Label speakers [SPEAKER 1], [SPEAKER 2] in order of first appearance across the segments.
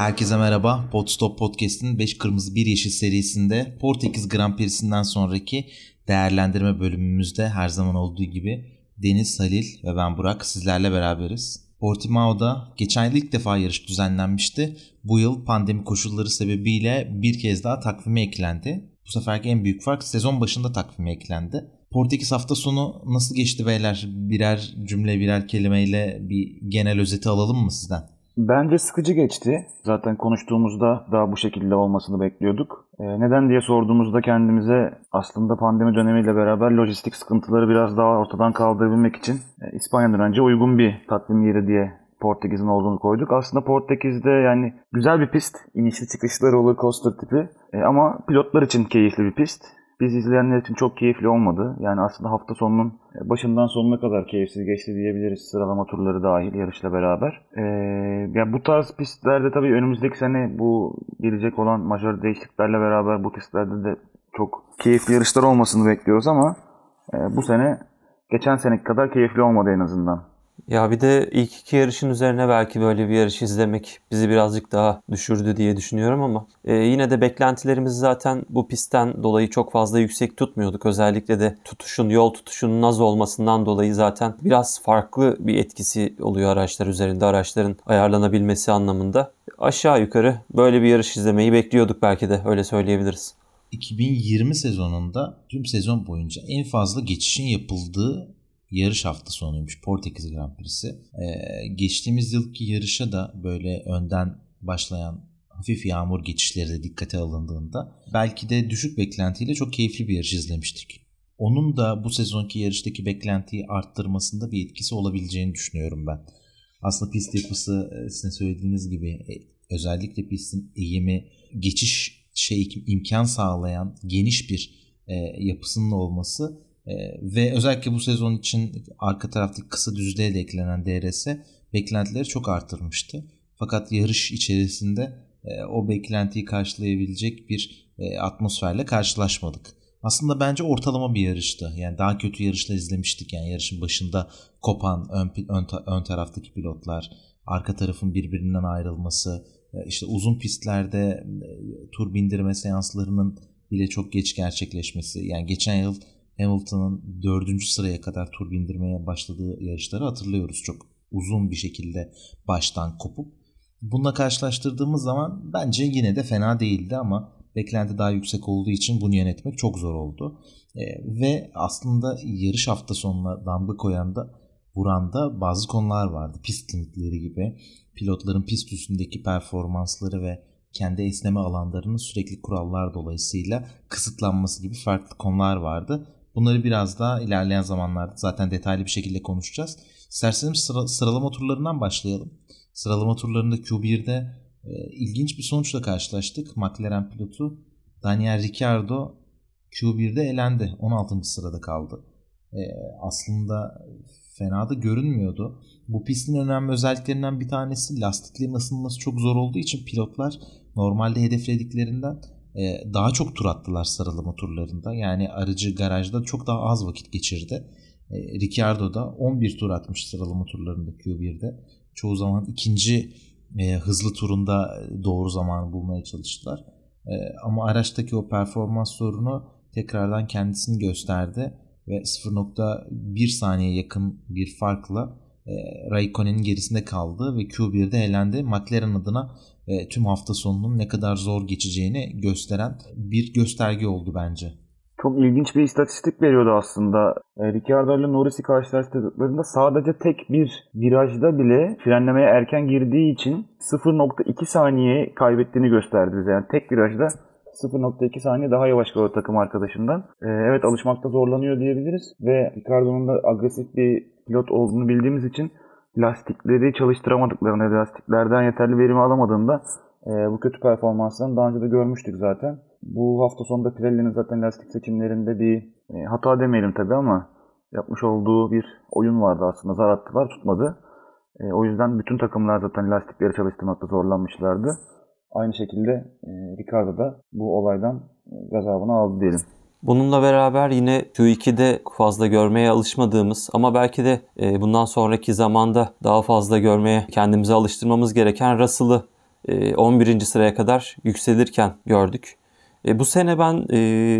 [SPEAKER 1] Herkese merhaba. Podstop Podcast'in 5 Kırmızı 1 Yeşil serisinde Portekiz Grand Prix'sinden sonraki değerlendirme bölümümüzde her zaman olduğu gibi Deniz Halil ve ben Burak sizlerle beraberiz. Portimao'da geçen yıl ilk defa yarış düzenlenmişti. Bu yıl pandemi koşulları sebebiyle bir kez daha takvime eklendi. Bu seferki en büyük fark sezon başında takvime eklendi. Portekiz hafta sonu nasıl geçti beyler? Birer cümle birer kelimeyle bir genel özeti alalım mı sizden?
[SPEAKER 2] Bence sıkıcı geçti. Zaten konuştuğumuzda daha bu şekilde olmasını bekliyorduk. Ee, neden diye sorduğumuzda kendimize aslında pandemi dönemiyle beraber lojistik sıkıntıları biraz daha ortadan kaldırabilmek için e, İspanya'dan önce uygun bir tatlim yeri diye Portekiz'in olduğunu koyduk. Aslında Portekiz'de yani güzel bir pist. İnişli çıkışlı roller coaster tipi. E, ama pilotlar için keyifli bir pist biz izleyenler için çok keyifli olmadı. Yani aslında hafta sonunun başından sonuna kadar keyifsiz geçti diyebiliriz sıralama turları dahil yarışla beraber. Ee, yani bu tarz pistlerde tabii önümüzdeki sene bu gelecek olan majör değişikliklerle beraber bu pistlerde de çok keyifli yarışlar olmasını bekliyoruz ama e, bu sene geçen seneki kadar keyifli olmadı en azından.
[SPEAKER 3] Ya bir de ilk iki yarışın üzerine belki böyle bir yarış izlemek bizi birazcık daha düşürdü diye düşünüyorum ama e, yine de beklentilerimizi zaten bu pistten dolayı çok fazla yüksek tutmuyorduk. Özellikle de tutuşun, yol tutuşunun az olmasından dolayı zaten biraz farklı bir etkisi oluyor araçlar üzerinde, araçların ayarlanabilmesi anlamında. Aşağı yukarı böyle bir yarış izlemeyi bekliyorduk belki de öyle söyleyebiliriz.
[SPEAKER 1] 2020 sezonunda tüm sezon boyunca en fazla geçişin yapıldığı yarış hafta sonuymuş Portekiz Grand Prix'si. Ee, geçtiğimiz yılki yarışa da böyle önden başlayan hafif yağmur geçişleri de dikkate alındığında belki de düşük beklentiyle çok keyifli bir yarış izlemiştik. Onun da bu sezonki yarıştaki beklentiyi arttırmasında bir etkisi olabileceğini düşünüyorum ben. Aslında pist yapısı e, sizin söylediğiniz gibi e, özellikle pistin eğimi, geçiş şey imkan sağlayan geniş bir e, yapısının olması ve özellikle bu sezon için arka taraftaki kısa düzlüğe de eklenen DRS beklentileri çok arttırmıştı. Fakat yarış içerisinde e, o beklentiyi karşılayabilecek bir e, atmosferle karşılaşmadık. Aslında bence ortalama bir yarıştı. Yani daha kötü yarışlar izlemiştik. Yani yarışın başında kopan ön, ön, ön taraftaki pilotlar, arka tarafın birbirinden ayrılması, e, işte uzun pistlerde tur bindirme seanslarının bile çok geç gerçekleşmesi. Yani geçen yıl Hamilton'ın dördüncü sıraya kadar tur bindirmeye başladığı yarışları hatırlıyoruz çok uzun bir şekilde baştan kopup. Bununla karşılaştırdığımız zaman bence yine de fena değildi ama beklenti daha yüksek olduğu için bunu yönetmek çok zor oldu. E, ve aslında yarış hafta sonuna damga koyan da vuran da bazı konular vardı. Pist limitleri gibi, pilotların pist üstündeki performansları ve kendi esneme alanlarının sürekli kurallar dolayısıyla kısıtlanması gibi farklı konular vardı. Bunları biraz daha ilerleyen zamanlarda zaten detaylı bir şekilde konuşacağız. İsterseniz sıra, sıralama turlarından başlayalım. Sıralama turlarında Q1'de e, ilginç bir sonuçla karşılaştık. McLaren pilotu Daniel Ricciardo Q1'de elendi. 16. sırada kaldı. E, aslında fena da görünmüyordu. Bu pistin önemli özelliklerinden bir tanesi lastiklerin ısınması çok zor olduğu için pilotlar normalde hedeflediklerinden e, daha çok tur attılar sarılama turlarında. Yani aracı garajda çok daha az vakit geçirdi. E, Ricciardo da 11 tur atmış sıralama turlarında Q1'de. Çoğu zaman ikinci e, hızlı turunda doğru zamanı bulmaya çalıştılar. E, ama araçtaki o performans sorunu tekrardan kendisini gösterdi ve 0.1 saniye yakın bir farkla e, Raikkonen'in gerisinde kaldı ve Q1'de elendi. McLaren adına e, tüm hafta sonunun ne kadar zor geçeceğini gösteren bir gösterge oldu bence.
[SPEAKER 2] Çok ilginç bir istatistik veriyordu aslında. E, Ricciardo ile Norris'i karşılaştırdıklarında sadece tek bir virajda bile frenlemeye erken girdiği için 0.2 saniye kaybettiğini gösterdi bize. Yani tek virajda 0.2 saniye daha yavaş kalıyor takım arkadaşından. Ee, evet alışmakta zorlanıyor diyebiliriz ve Ricardo'nun da agresif bir pilot olduğunu bildiğimiz için lastikleri çalıştıramadıklarında, lastiklerden yeterli verimi alamadığında e, bu kötü performanslarını daha önce de görmüştük zaten. Bu hafta sonunda Pirelli'nin zaten lastik seçimlerinde bir e, hata demeyelim tabii ama yapmış olduğu bir oyun vardı aslında. Zar attılar tutmadı. E, o yüzden bütün takımlar zaten lastikleri çalıştırmakta zorlanmışlardı. Aynı şekilde e, Ricardo da bu olaydan e, gazabını aldı diyelim.
[SPEAKER 3] Bununla beraber yine Q2'de fazla görmeye alışmadığımız ama belki de e, bundan sonraki zamanda daha fazla görmeye kendimizi alıştırmamız gereken Russell'ı 11. E, sıraya kadar yükselirken gördük. E, bu sene ben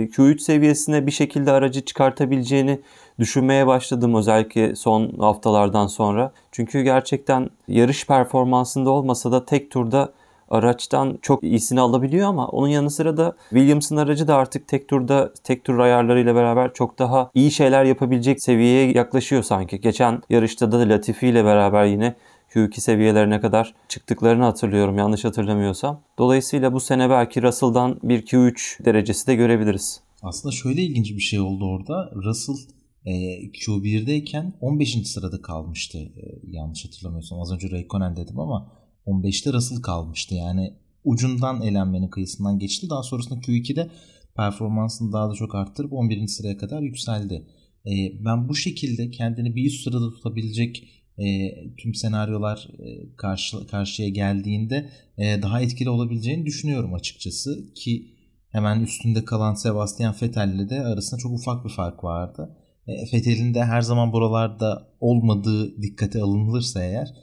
[SPEAKER 3] Q3 seviyesine bir şekilde aracı çıkartabileceğini düşünmeye başladım özellikle son haftalardan sonra. Çünkü gerçekten yarış performansında olmasa da tek turda araçtan çok iyisini alabiliyor ama onun yanı sıra da Williams'ın aracı da artık tek turda tek tur ayarlarıyla beraber çok daha iyi şeyler yapabilecek seviyeye yaklaşıyor sanki. Geçen yarışta da Latifi ile beraber yine Q2 seviyelerine kadar çıktıklarını hatırlıyorum yanlış hatırlamıyorsam. Dolayısıyla bu sene belki Russell'dan bir Q3 derecesi de görebiliriz.
[SPEAKER 1] Aslında şöyle ilginç bir şey oldu orada. Russell e, Q1'deyken 15. sırada kalmıştı e, yanlış hatırlamıyorsam. Az önce Raikkonen dedim ama 15'te Russell kalmıştı. Yani ucundan elenmenin kıyısından geçti. Daha sonrasında Q2'de performansını daha da çok arttırıp 11. sıraya kadar yükseldi. E, ben bu şekilde kendini bir üst sırada tutabilecek e, tüm senaryolar e, karşı, karşıya geldiğinde e, daha etkili olabileceğini düşünüyorum açıkçası ki hemen üstünde kalan Sebastian Vettel ile de arasında çok ufak bir fark vardı. E, Vettel'in de her zaman buralarda olmadığı dikkate alınılırsa eğer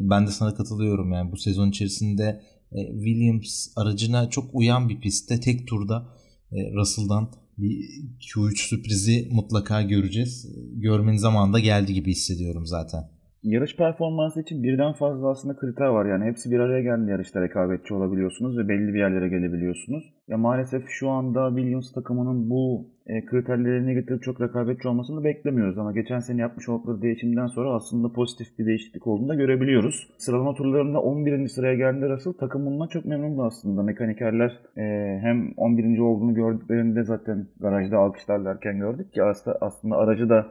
[SPEAKER 1] ben de sana katılıyorum yani bu sezon içerisinde e, Williams aracına çok uyan bir pistte tek turda e, Russell'dan bir Q3 sürprizi mutlaka göreceğiz. Görmenin zamanı da geldi gibi hissediyorum zaten
[SPEAKER 2] yarış performansı için birden fazla aslında kriter var. Yani hepsi bir araya geldi yarışta rekabetçi olabiliyorsunuz ve belli bir yerlere gelebiliyorsunuz. Ya maalesef şu anda Williams takımının bu e, kriterlerini getirip çok rekabetçi olmasını beklemiyoruz. Ama geçen sene yapmış oldukları değişimden sonra aslında pozitif bir değişiklik olduğunu da görebiliyoruz. Sıralama turlarında 11. sıraya geldiğinde Russell takım bundan çok memnundu aslında. Mekanikerler e, hem 11. olduğunu gördüklerinde zaten garajda alkışlarlarken gördük ki aslında, aslında aracı da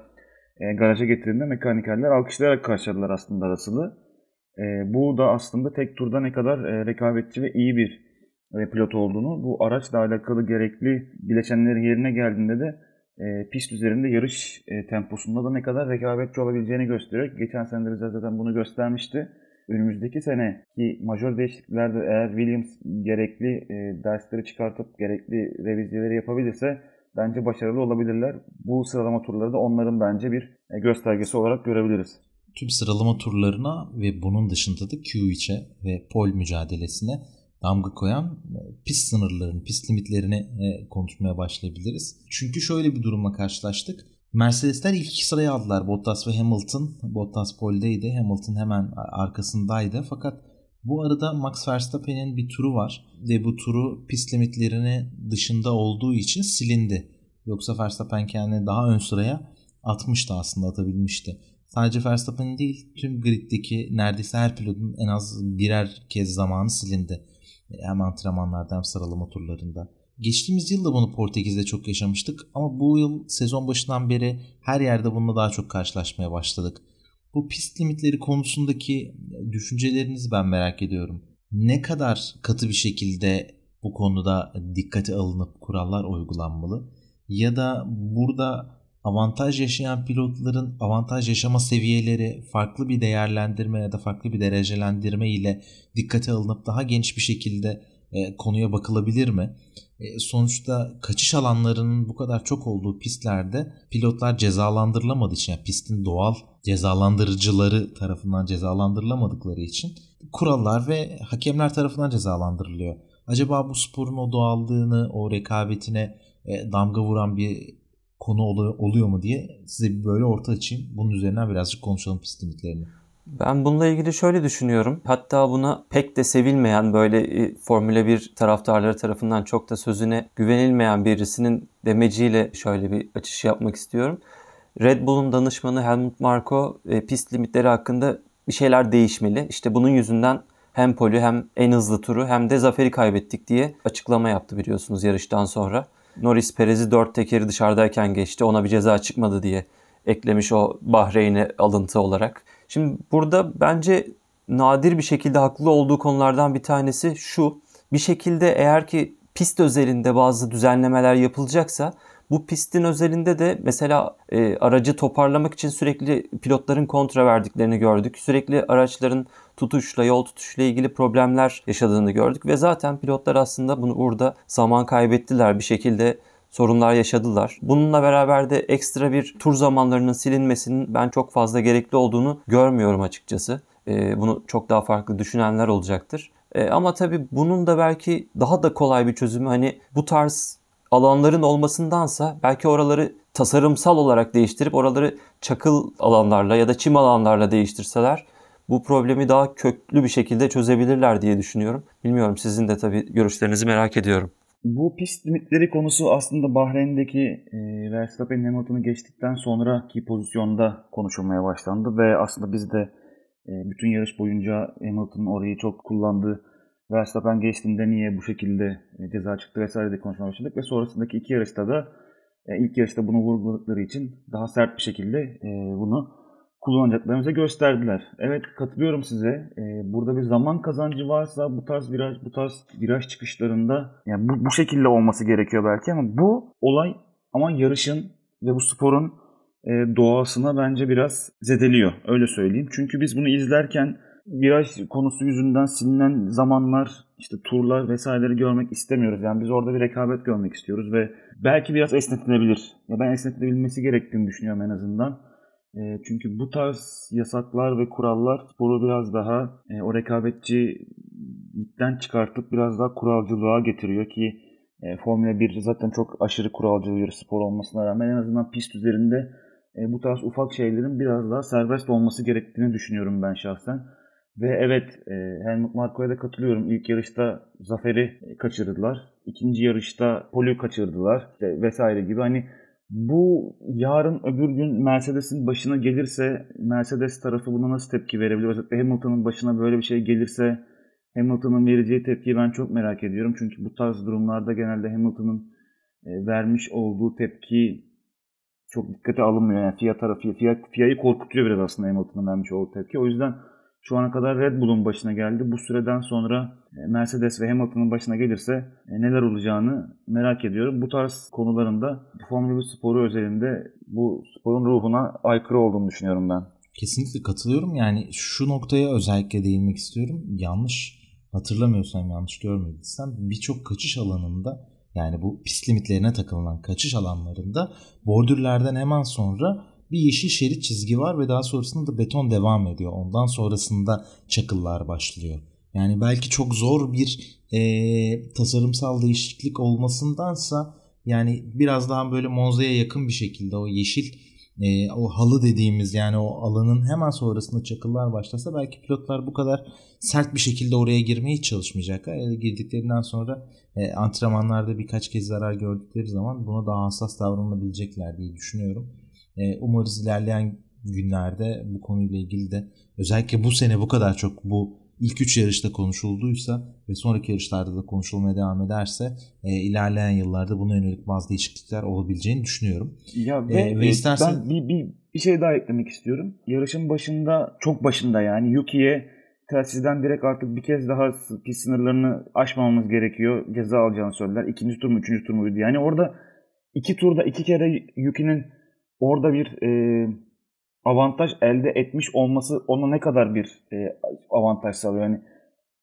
[SPEAKER 2] e, garaja getirdiğinde mekanikerler alkışlayarak karşıladılar aslında Russell'ı. E, bu da aslında tek turda ne kadar e, rekabetçi ve iyi bir e, pilot olduğunu, bu araçla alakalı gerekli bileşenlerin yerine geldiğinde de e, pist üzerinde yarış e, temposunda da ne kadar rekabetçi olabileceğini gösteriyor. Geçen sene de bize zaten bunu göstermişti. Önümüzdeki sene ki majör değişikliklerde eğer Williams gerekli e, dersleri çıkartıp gerekli revizeleri yapabilirse bence başarılı olabilirler. Bu sıralama turları da onların bence bir e, göstergesi olarak görebiliriz.
[SPEAKER 1] Tüm sıralama turlarına ve bunun dışında da Q3'e ve pol mücadelesine damga koyan e, pist sınırlarını, pist limitlerini e, konuşmaya başlayabiliriz. Çünkü şöyle bir durumla karşılaştık. Mercedesler ilk iki sırayı aldılar. Bottas ve Hamilton. Bottas poldeydi. Hamilton hemen arkasındaydı. Fakat bu arada Max Verstappen'in bir turu var ve bu turu pist limitlerini dışında olduğu için silindi. Yoksa Verstappen kendini daha ön sıraya atmıştı aslında atabilmişti. Sadece Verstappen değil tüm griddeki neredeyse her pilotun en az birer kez zamanı silindi. Hem antrenmanlarda hem sıralama turlarında. Geçtiğimiz yıl da bunu Portekiz'de çok yaşamıştık ama bu yıl sezon başından beri her yerde bununla daha çok karşılaşmaya başladık. Bu pist limitleri konusundaki düşüncelerinizi ben merak ediyorum. Ne kadar katı bir şekilde bu konuda dikkate alınıp kurallar uygulanmalı? Ya da burada avantaj yaşayan pilotların avantaj yaşama seviyeleri farklı bir değerlendirme ya da farklı bir derecelendirme ile dikkate alınıp daha genç bir şekilde e, konuya bakılabilir mi? E, sonuçta kaçış alanlarının bu kadar çok olduğu pistlerde pilotlar cezalandırılamadığı için yani pistin doğal cezalandırıcıları tarafından cezalandırılamadıkları için kurallar ve hakemler tarafından cezalandırılıyor. Acaba bu sporun o doğallığını, o rekabetine e, damga vuran bir konu oluyor mu diye size bir böyle orta açayım. Bunun üzerinden birazcık konuşalım pist limitlerini.
[SPEAKER 3] Ben bununla ilgili şöyle düşünüyorum. Hatta buna pek de sevilmeyen böyle e, Formula 1 taraftarları tarafından çok da sözüne güvenilmeyen birisinin demeciyle şöyle bir açış yapmak istiyorum. Red Bull'un danışmanı Helmut Marko e, pist limitleri hakkında bir şeyler değişmeli. İşte bunun yüzünden hem poli hem en hızlı turu hem de zaferi kaybettik diye açıklama yaptı biliyorsunuz yarıştan sonra. Norris Perez'i dört tekeri dışarıdayken geçti ona bir ceza çıkmadı diye eklemiş o Bahreyn'e alıntı olarak. Şimdi burada bence nadir bir şekilde haklı olduğu konulardan bir tanesi şu. Bir şekilde eğer ki pist özelinde bazı düzenlemeler yapılacaksa bu pistin özelinde de mesela e, aracı toparlamak için sürekli pilotların kontra verdiklerini gördük. Sürekli araçların tutuşla, yol tutuşla ilgili problemler yaşadığını gördük ve zaten pilotlar aslında bunu burada zaman kaybettiler bir şekilde sorunlar yaşadılar. Bununla beraber de ekstra bir tur zamanlarının silinmesinin ben çok fazla gerekli olduğunu görmüyorum açıkçası. E, bunu çok daha farklı düşünenler olacaktır. E, ama tabii bunun da belki daha da kolay bir çözümü hani bu tarz alanların olmasındansa belki oraları tasarımsal olarak değiştirip oraları çakıl alanlarla ya da çim alanlarla değiştirseler bu problemi daha köklü bir şekilde çözebilirler diye düşünüyorum. Bilmiyorum sizin de tabii görüşlerinizi merak ediyorum.
[SPEAKER 2] Bu pist limitleri konusu aslında Bahreyn'deki e, Verstappen Hamilton'ı geçtikten sonraki pozisyonda konuşulmaya başlandı ve aslında biz de e, bütün yarış boyunca Hamilton'ın orayı çok kullandığı Verstappen geçtiğinde niye bu şekilde e, ceza çıktı vesaire de konuşmaya başladık ve sonrasındaki iki yarışta da e, ilk yarışta bunu vurguladıkları için daha sert bir şekilde e, bunu kullanacaklarımıza gösterdiler. Evet katılıyorum size. Burada bir zaman kazancı varsa bu tarz viraj bu tarz viraj çıkışlarında yani bu, bu şekilde olması gerekiyor belki ama bu olay ama yarışın ve bu sporun doğasına bence biraz zedeliyor. Öyle söyleyeyim. Çünkü biz bunu izlerken viraj konusu yüzünden silinen zamanlar, işte turlar vesaireleri görmek istemiyoruz. Yani biz orada bir rekabet görmek istiyoruz ve belki biraz esnetilebilir. Ya ben esnetilebilmesi gerektiğini düşünüyorum en azından. E, çünkü bu tarz yasaklar ve kurallar sporu biraz daha e, o rekabetçilikten çıkartıp biraz daha kuralcılığa getiriyor ki e, Formula 1 zaten çok aşırı kuralcı bir spor olmasına rağmen en azından pist üzerinde e, bu tarz ufak şeylerin biraz daha serbest olması gerektiğini düşünüyorum ben şahsen. Ve evet e, Helmut Marko'ya da katılıyorum. İlk yarışta Zafer'i kaçırdılar. İkinci yarışta Pol'ü kaçırdılar vesaire gibi. Hani bu yarın öbür gün Mercedes'in başına gelirse Mercedes tarafı buna nasıl tepki verebilir? Özellikle Hamilton'ın başına böyle bir şey gelirse Hamilton'ın vereceği tepkiyi ben çok merak ediyorum. Çünkü bu tarz durumlarda genelde Hamilton'ın e, vermiş olduğu tepki çok dikkate alınmıyor. Yani FIA tarafı, FIA, FIA'yı korkutuyor biraz aslında Hamilton'ın vermiş olduğu tepki. O yüzden şu ana kadar Red Bull'un başına geldi. Bu süreden sonra e, Mercedes ve Hamilton'ın başına gelirse e, neler olacağını merak ediyorum. Bu tarz konularında Formula 1 sporu özelinde bu sporun ruhuna aykırı olduğunu düşünüyorum ben.
[SPEAKER 1] Kesinlikle katılıyorum. Yani şu noktaya özellikle değinmek istiyorum. Yanlış hatırlamıyorsam, yanlış görmediysem birçok kaçış alanında yani bu pist limitlerine takılan kaçış alanlarında bordürlerden hemen sonra bir yeşil şerit çizgi var ve daha sonrasında da beton devam ediyor. Ondan sonrasında çakıllar başlıyor. Yani belki çok zor bir e, tasarımsal değişiklik olmasındansa yani biraz daha böyle Monza'ya yakın bir şekilde o yeşil e, o halı dediğimiz yani o alanın hemen sonrasında çakıllar başlasa belki pilotlar bu kadar sert bir şekilde oraya girmeye hiç çalışmayacaklar. Yani girdiklerinden sonra e, antrenmanlarda birkaç kez zarar gördükleri zaman buna daha hassas davranabilecekler diye düşünüyorum. E, umarız ilerleyen günlerde bu konuyla ilgili de özellikle bu sene bu kadar çok bu ilk üç yarışta konuşulduysa ve sonraki yarışlarda da konuşulmaya devam ederse e, ilerleyen yıllarda buna yönelik bazı değişiklikler olabileceğini düşünüyorum.
[SPEAKER 2] Ya e, ve, e, ve istersen... ben bir, bir, bir şey daha eklemek istiyorum. Yarışın başında çok başında yani Yuki'ye telsizden direkt artık bir kez daha pist sınırlarını aşmamamız gerekiyor. Ceza alacağını söylediler. İkinci tur mu üçüncü tur muydu? Yani orada iki turda iki kere Yuki'nin orada bir e, avantaj elde etmiş olması ona ne kadar bir e, avantaj sağlıyor? Yani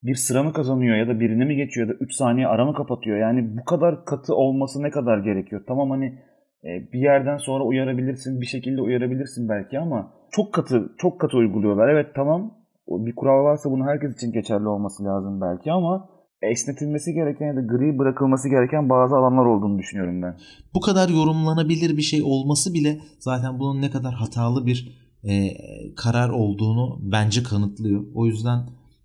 [SPEAKER 2] bir sıra mı kazanıyor ya da birini mi geçiyor ya da 3 saniye ara mı kapatıyor? Yani bu kadar katı olması ne kadar gerekiyor? Tamam hani e, bir yerden sonra uyarabilirsin, bir şekilde uyarabilirsin belki ama çok katı çok katı uyguluyorlar. Evet tamam bir kural varsa bunu herkes için geçerli olması lazım belki ama esnetilmesi gereken ya da gri bırakılması gereken bazı alanlar olduğunu düşünüyorum ben.
[SPEAKER 1] Bu kadar yorumlanabilir bir şey olması bile zaten bunun ne kadar hatalı bir e, karar olduğunu bence kanıtlıyor. O yüzden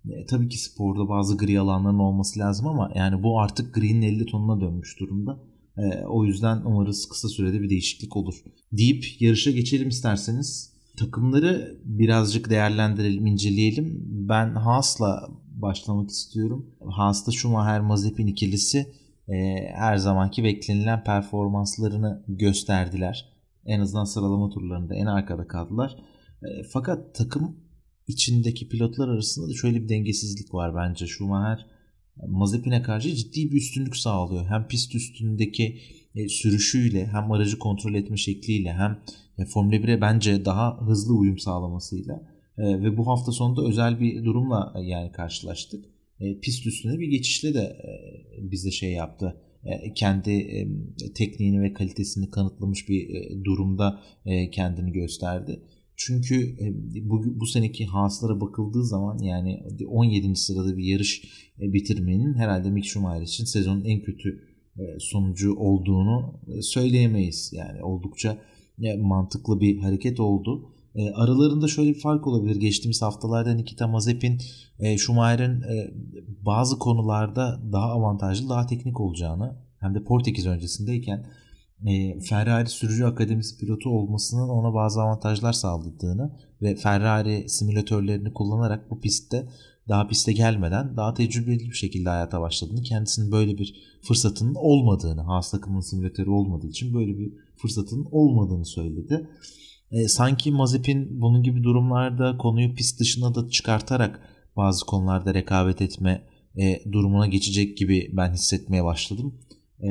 [SPEAKER 1] e, tabii ki sporda bazı gri alanların olması lazım ama yani bu artık gri'nin 50 tonuna dönmüş durumda. E, o yüzden umarız kısa sürede bir değişiklik olur. Deyip yarışa geçelim isterseniz. Takımları birazcık değerlendirelim, inceleyelim. Ben Haas'la başlamak istiyorum. Haas'ta Schumacher Mazepin ikilisi e, her zamanki beklenilen performanslarını gösterdiler. En azından sıralama turlarında en arkada kaldılar. E, fakat takım içindeki pilotlar arasında da şöyle bir dengesizlik var bence. Schumacher Mazepin'e karşı ciddi bir üstünlük sağlıyor. Hem pist üstündeki e, sürüşüyle hem aracı kontrol etme şekliyle hem e, Formula 1'e bence daha hızlı uyum sağlamasıyla e, ve bu hafta sonunda özel bir durumla e, yani karşılaştık. E, pist üstüne bir geçişle de e, bize şey yaptı. Kendi e, tekniğini ve kalitesini kanıtlamış bir durumda kendini gösterdi. Çünkü bu, bu seneki hasılara bakıldığı zaman yani 17. sırada bir yarış bitirmenin herhalde Mick Schumacher için sezonun en kötü sonucu olduğunu söyleyemeyiz. Yani oldukça mantıklı bir hareket oldu. Aralarında şöyle bir fark olabilir. Geçtiğimiz haftalarda Nikita Mazepin Schumacher'in bazı konularda daha avantajlı, daha teknik olacağını hem de Portekiz öncesindeyken e, Ferrari sürücü akademisi pilotu olmasının ona bazı avantajlar sağladığını ve Ferrari simülatörlerini kullanarak bu pistte daha piste gelmeden daha tecrübeli bir şekilde hayata başladığını, kendisinin böyle bir fırsatının olmadığını, Haas takımının simülatörü olmadığı için böyle bir fırsatının olmadığını söyledi. E, sanki Mazepin bunun gibi durumlarda konuyu pist dışına da çıkartarak bazı konularda rekabet etme e, durumuna geçecek gibi ben hissetmeye başladım. E,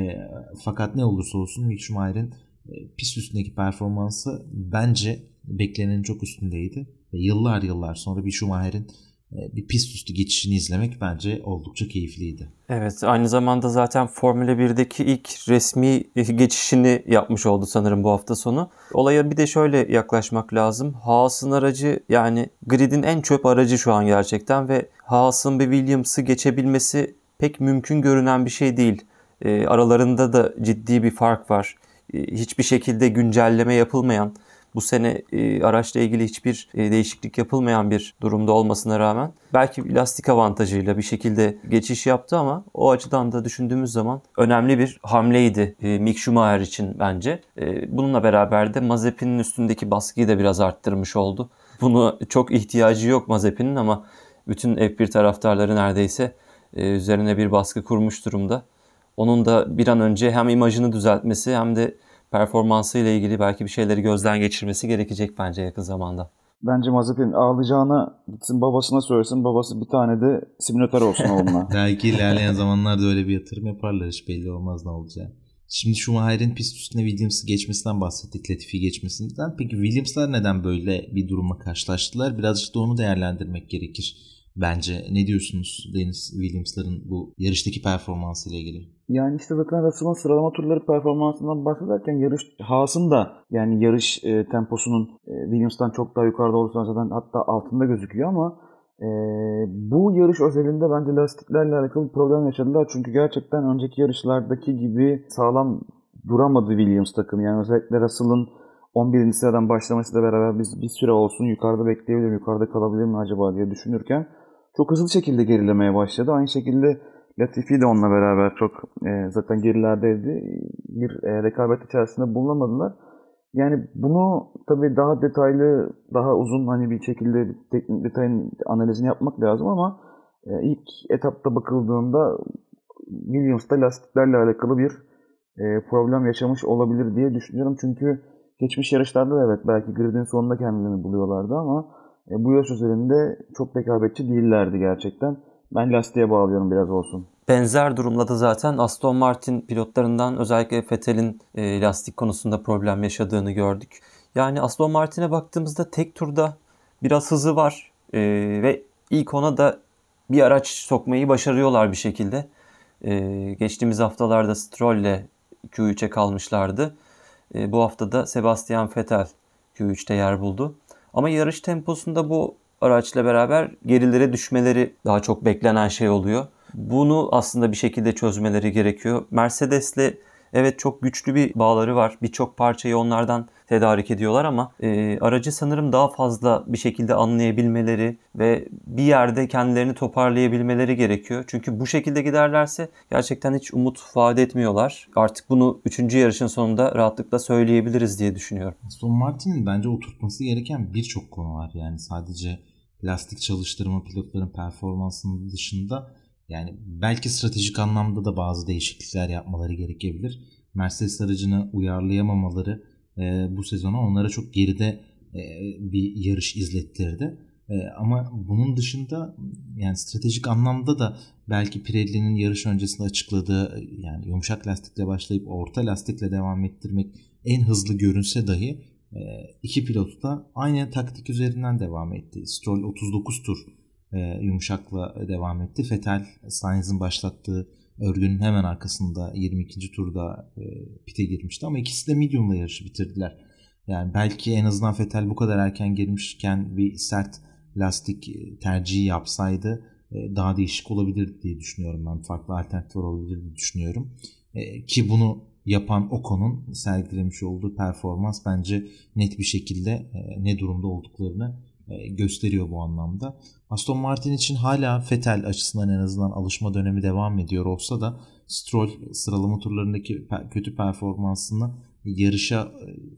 [SPEAKER 1] fakat ne olursa olsun Mick Schumacher'in e, pist üstündeki performansı bence beklenenin çok üstündeydi. Ve yıllar yıllar sonra bir Schumacher'in bir pist üstü geçişini izlemek bence oldukça keyifliydi.
[SPEAKER 3] Evet aynı zamanda zaten Formula 1'deki ilk resmi geçişini yapmış oldu sanırım bu hafta sonu. Olaya bir de şöyle yaklaşmak lazım. Haas'ın aracı yani gridin en çöp aracı şu an gerçekten ve Haas'ın bir Williams'ı geçebilmesi pek mümkün görünen bir şey değil. E, aralarında da ciddi bir fark var. E, hiçbir şekilde güncelleme yapılmayan, bu sene e, araçla ilgili hiçbir e, değişiklik yapılmayan bir durumda olmasına rağmen belki lastik avantajıyla bir şekilde geçiş yaptı ama o açıdan da düşündüğümüz zaman önemli bir hamleydi e, Mick Schumacher için bence. E, bununla beraber de Mazepin'in üstündeki baskıyı da biraz arttırmış oldu. Bunu çok ihtiyacı yok Mazepin'in ama bütün F1 taraftarları neredeyse e, üzerine bir baskı kurmuş durumda onun da bir an önce hem imajını düzeltmesi hem de performansı ile ilgili belki bir şeyleri gözden geçirmesi gerekecek bence yakın zamanda.
[SPEAKER 2] Bence Mazepin ağlayacağına gitsin babasına söylesin. Babası bir tane de simülatör olsun oğluna.
[SPEAKER 1] belki ilerleyen zamanlarda öyle bir yatırım yaparlar. Hiç belli olmaz ne olacağı. Şimdi Schumacher'in pist üstüne Williams'ı geçmesinden bahsettik. Latifi geçmesinden. Peki Williams'lar neden böyle bir durumla karşılaştılar? Birazcık da onu değerlendirmek gerekir. Bence ne diyorsunuz Deniz Williams'ların bu yarıştaki performansı ile ilgili?
[SPEAKER 2] Yani işte zaten Russell'ın sıralama turları performansından bahsederken yarış Haas'ın da yani yarış e, temposunun e, Williams'tan çok daha yukarıda olursa zaten hatta altında gözüküyor ama e, bu yarış özelinde bence lastiklerle alakalı bir problem yaşadılar. Çünkü gerçekten önceki yarışlardaki gibi sağlam duramadı Williams takımı. Yani özellikle Russell'ın 11. sıradan başlamasıyla beraber biz bir süre olsun yukarıda bekleyebilir mi, yukarıda kalabilir mi acaba diye düşünürken çok hızlı şekilde gerilemeye başladı. Aynı şekilde Latifi de onunla beraber çok e, zaten gerilerdeydi. Bir e, rekabet içerisinde bulunamadılar. Yani bunu tabii daha detaylı, daha uzun hani bir şekilde teknik detayın analizini yapmak lazım ama e, ilk etapta bakıldığında Williams'ta lastiklerle alakalı bir e, problem yaşamış olabilir diye düşünüyorum. Çünkü geçmiş yarışlarda da evet belki gridin sonunda kendilerini buluyorlardı ama e, bu yarış üzerinde çok rekabetçi değillerdi gerçekten. Ben lastiğe bağlıyorum biraz olsun.
[SPEAKER 3] Benzer durumda da zaten Aston Martin pilotlarından özellikle Vettel'in e, lastik konusunda problem yaşadığını gördük. Yani Aston Martin'e baktığımızda tek turda biraz hızı var e, ve ilk ona da bir araç sokmayı başarıyorlar bir şekilde. E, geçtiğimiz haftalarda Stroll ile Q3'e kalmışlardı. E, bu hafta da Sebastian Vettel Q3'te yer buldu. Ama yarış temposunda bu araçla beraber gerilere düşmeleri daha çok beklenen şey oluyor. Bunu aslında bir şekilde çözmeleri gerekiyor. Mercedes'le evet çok güçlü bir bağları var. Birçok parçayı onlardan tedarik ediyorlar ama e, aracı sanırım daha fazla bir şekilde anlayabilmeleri ve bir yerde kendilerini toparlayabilmeleri gerekiyor. Çünkü bu şekilde giderlerse gerçekten hiç umut vaat etmiyorlar. Artık bunu 3. yarışın sonunda rahatlıkla söyleyebiliriz diye düşünüyorum.
[SPEAKER 1] Aston Martin'in bence oturtması gereken birçok konu var. Yani sadece lastik çalıştırma pilotların performansının dışında yani belki stratejik anlamda da bazı değişiklikler yapmaları gerekebilir. Mercedes aracını uyarlayamamaları e, bu sezona onlara çok geride e, bir yarış izlettirdi. E, ama bunun dışında yani stratejik anlamda da belki Pirelli'nin yarış öncesinde açıkladığı yani yumuşak lastikle başlayıp orta lastikle devam ettirmek en hızlı görünse dahi e, iki pilot da aynı taktik üzerinden devam etti. Stroll 39 tur e, yumuşakla devam etti. Vettel Sainz'in başlattığı örgünün hemen arkasında 22. turda e, pite girmişti ama ikisi de medium'la yarışı bitirdiler. Yani belki en azından Vettel bu kadar erken girmişken bir sert lastik e, tercihi yapsaydı e, daha değişik olabilir diye düşünüyorum ben. Farklı alternatifler olabilir diye düşünüyorum. E, ki bunu yapan Ocon'un sergilemiş olduğu performans bence net bir şekilde ne durumda olduklarını gösteriyor bu anlamda. Aston Martin için hala Vettel açısından en azından alışma dönemi devam ediyor olsa da Stroll sıralama turlarındaki kötü performansını yarışa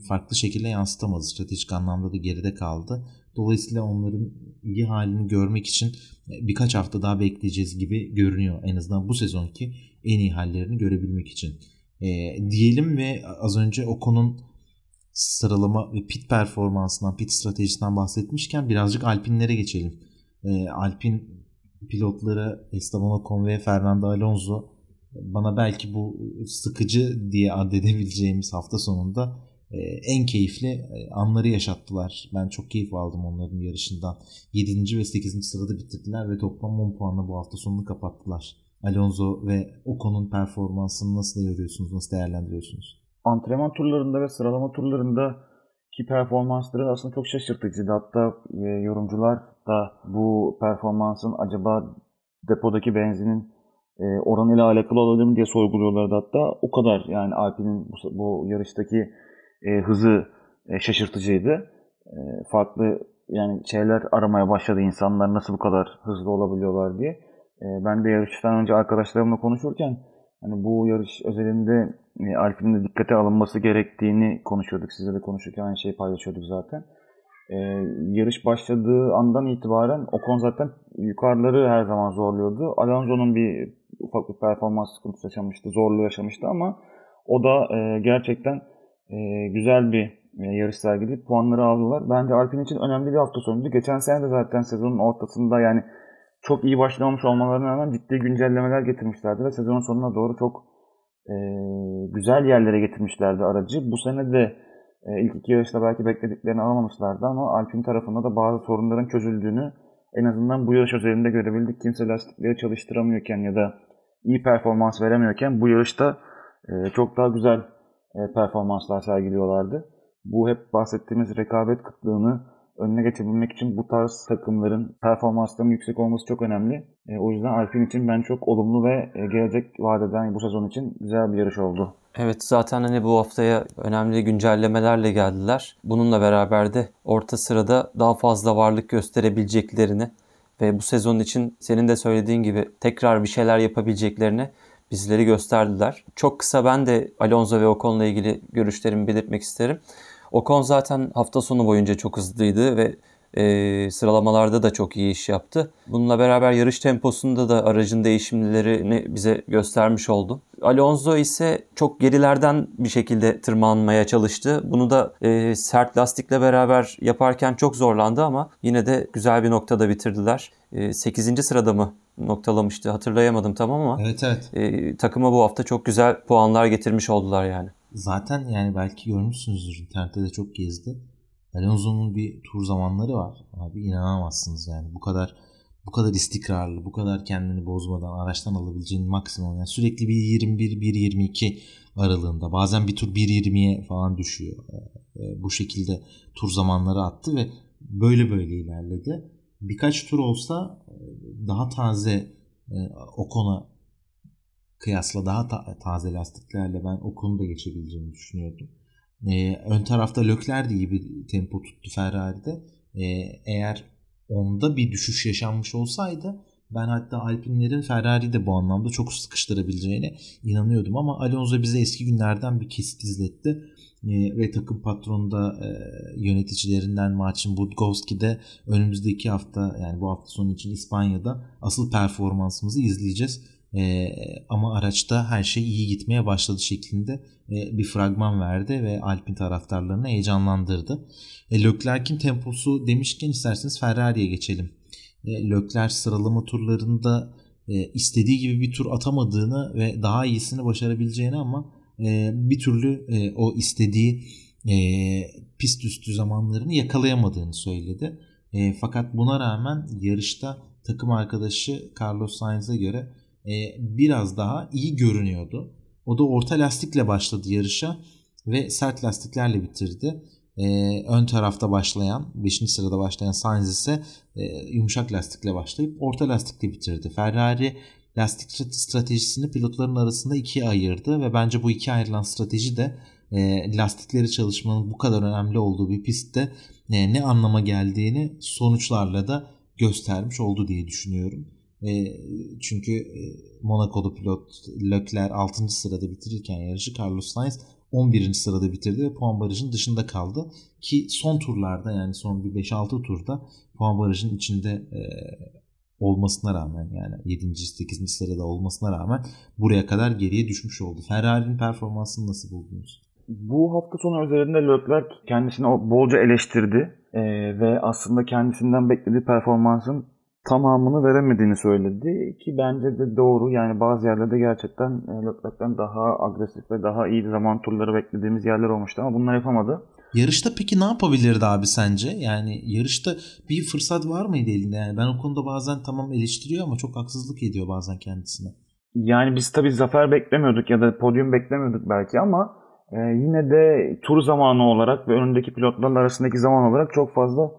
[SPEAKER 1] farklı şekilde yansıtamadı. Stratejik anlamda da geride kaldı. Dolayısıyla onların iyi halini görmek için e, birkaç hafta daha bekleyeceğiz gibi görünüyor. En azından bu sezonki en iyi hallerini görebilmek için. E, diyelim ve az önce Ocon'un sıralama ve pit performansından, pit stratejisinden bahsetmişken birazcık Alpinlere geçelim. E, Alpin pilotları Esteban Ocon ve Fernando Alonso bana belki bu sıkıcı diye addedebileceğimiz hafta sonunda e, en keyifli e, anları yaşattılar. Ben çok keyif aldım onların yarışından. 7. ve 8. sırada bitirdiler ve toplam 10 puanla bu hafta sonunu kapattılar. Alonso ve Ocon'un performansını nasıl görüyorsunuz, nasıl değerlendiriyorsunuz?
[SPEAKER 2] Antrenman turlarında ve sıralama turlarında ki performansları aslında çok şaşırtıcıydı. Hatta e, yorumcular da bu performansın acaba depodaki benzinin e, oranıyla alakalı olabilir mi diye sorguluyorlardı hatta. O kadar yani Alpine'in bu, bu yarıştaki e, hızı e, şaşırtıcıydı. E, farklı yani şeyler aramaya başladı insanlar nasıl bu kadar hızlı olabiliyorlar diye. E, ben de yarıştan önce arkadaşlarımla konuşurken hani bu yarış özelinde e, Alpine'in de dikkate alınması gerektiğini konuşuyorduk. Size de konuşurken aynı şeyi paylaşıyorduk zaten. E, yarış başladığı andan itibaren Ocon zaten yukarıları her zaman zorluyordu. Alonso'nun bir ufak bir performans sıkıntısı yaşamıştı, zorluğu yaşamıştı ama o da e, gerçekten e, güzel bir e, yarış sergileyip puanları aldılar. Bence Alpine için önemli bir hafta sonuydu. Geçen sene de zaten sezonun ortasında yani çok iyi başlamamış olmalarına rağmen ciddi güncellemeler getirmişlerdi ve sezonun sonuna doğru çok e, güzel yerlere getirmişlerdi aracı. Bu sene de e, ilk iki yarışta belki beklediklerini alamamışlardı ama Alpine tarafında da bazı sorunların çözüldüğünü en azından bu yarış özelinde görebildik. Kimse lastikleri çalıştıramıyorken ya da iyi performans veremiyorken bu yarışta e, çok daha güzel e, performanslar sergiliyorlardı. Bu hep bahsettiğimiz rekabet kıtlığını önüne geçebilmek için bu tarz takımların performanslarının yüksek olması çok önemli. E, o yüzden Alpine için ben çok olumlu ve e, gelecek vadeden bu sezon için güzel bir yarış oldu.
[SPEAKER 3] Evet zaten hani bu haftaya önemli güncellemelerle geldiler. Bununla beraber de orta sırada daha fazla varlık gösterebileceklerini ve bu sezon için senin de söylediğin gibi tekrar bir şeyler yapabileceklerini bizleri gösterdiler. Çok kısa ben de Alonso ve Ocon'la ilgili görüşlerimi belirtmek isterim. Ocon zaten hafta sonu boyunca çok hızlıydı ve e, sıralamalarda da çok iyi iş yaptı. Bununla beraber yarış temposunda da aracın değişimlerini bize göstermiş oldu. Alonso ise çok gerilerden bir şekilde tırmanmaya çalıştı. Bunu da e, sert lastikle beraber yaparken çok zorlandı ama yine de güzel bir noktada bitirdiler. E, 8. sırada mı noktalamıştı hatırlayamadım tamam ama
[SPEAKER 1] evet, evet.
[SPEAKER 3] E, takıma bu hafta çok güzel puanlar getirmiş oldular yani.
[SPEAKER 1] Zaten yani belki görmüşsünüzdür internette de çok gezdi. Alonso'nun bir tur zamanları var. Abi inanamazsınız yani bu kadar bu kadar istikrarlı, bu kadar kendini bozmadan araçtan alabileceğin maksimum yani sürekli bir 21 1 22 aralığında bazen bir tur 1.20'ye falan düşüyor. E, bu şekilde tur zamanları attı ve böyle böyle ilerledi. Birkaç tur olsa e, daha taze e, Ocon'a kıyasla daha ta- taze lastiklerle ben Ocon'u da geçebileceğini düşünüyordum. E, ön tarafta Lökler de iyi bir tempo tuttu Ferrari'de. E, eğer onda bir düşüş yaşanmış olsaydı ben hatta Alpinlerin Ferrari'de bu anlamda çok sıkıştırabileceğine inanıyordum ama Alonso bize eski günlerden bir kesit izletti. E, ve takım patronu da e, yöneticilerinden Marcin Budkowski de önümüzdeki hafta yani bu hafta sonu için İspanya'da asıl performansımızı izleyeceğiz. E, ama araçta her şey iyi gitmeye başladı şeklinde e, bir fragman verdi ve Alpine taraftarlarını heyecanlandırdı. E, Leclerc'in temposu demişken isterseniz Ferrari'ye geçelim. E, Leclerc sıralama turlarında e, istediği gibi bir tur atamadığını ve daha iyisini başarabileceğini ama e, bir türlü e, o istediği e, pist üstü zamanlarını yakalayamadığını söyledi. E, fakat buna rağmen yarışta takım arkadaşı Carlos Sainz'e göre e, biraz daha iyi görünüyordu. O da orta lastikle başladı yarışa ve sert lastiklerle bitirdi. Ee, ön tarafta başlayan 5. sırada başlayan Sainz ise e, yumuşak lastikle başlayıp orta lastikle bitirdi. Ferrari lastik stratejisini pilotların arasında ikiye ayırdı ve bence bu iki ayrılan strateji de e, lastikleri çalışmanın bu kadar önemli olduğu bir pistte e, ne anlama geldiğini sonuçlarla da göstermiş oldu diye düşünüyorum. E, çünkü e, Monaco'lu pilot Leclerc 6. sırada bitirirken yarışı Carlos Sainz 11. sırada bitirdi ve puan barajının dışında kaldı. Ki son turlarda yani son bir 5-6 turda puan barajının içinde e, olmasına rağmen yani 7. 8. sırada olmasına rağmen buraya kadar geriye düşmüş oldu. Ferrari'nin performansını nasıl buldunuz?
[SPEAKER 2] Bu hafta sonu üzerinde Leclerc kendisini bolca eleştirdi ee, ve aslında kendisinden beklediği performansın tamamını veremediğini söyledi ki bence de doğru. Yani bazı yerlerde gerçekten e, Leclerc'ten daha agresif ve daha iyi zaman turları beklediğimiz yerler olmuştu ama bunları yapamadı.
[SPEAKER 1] Yarışta peki ne yapabilirdi abi sence? Yani yarışta bir fırsat var mıydı elinde? Yani ben o konuda bazen tamam eleştiriyor ama çok haksızlık ediyor bazen kendisine.
[SPEAKER 2] Yani biz tabii zafer beklemiyorduk ya da podyum beklemiyorduk belki ama e, yine de tur zamanı olarak ve önündeki pilotlarla arasındaki zaman olarak çok fazla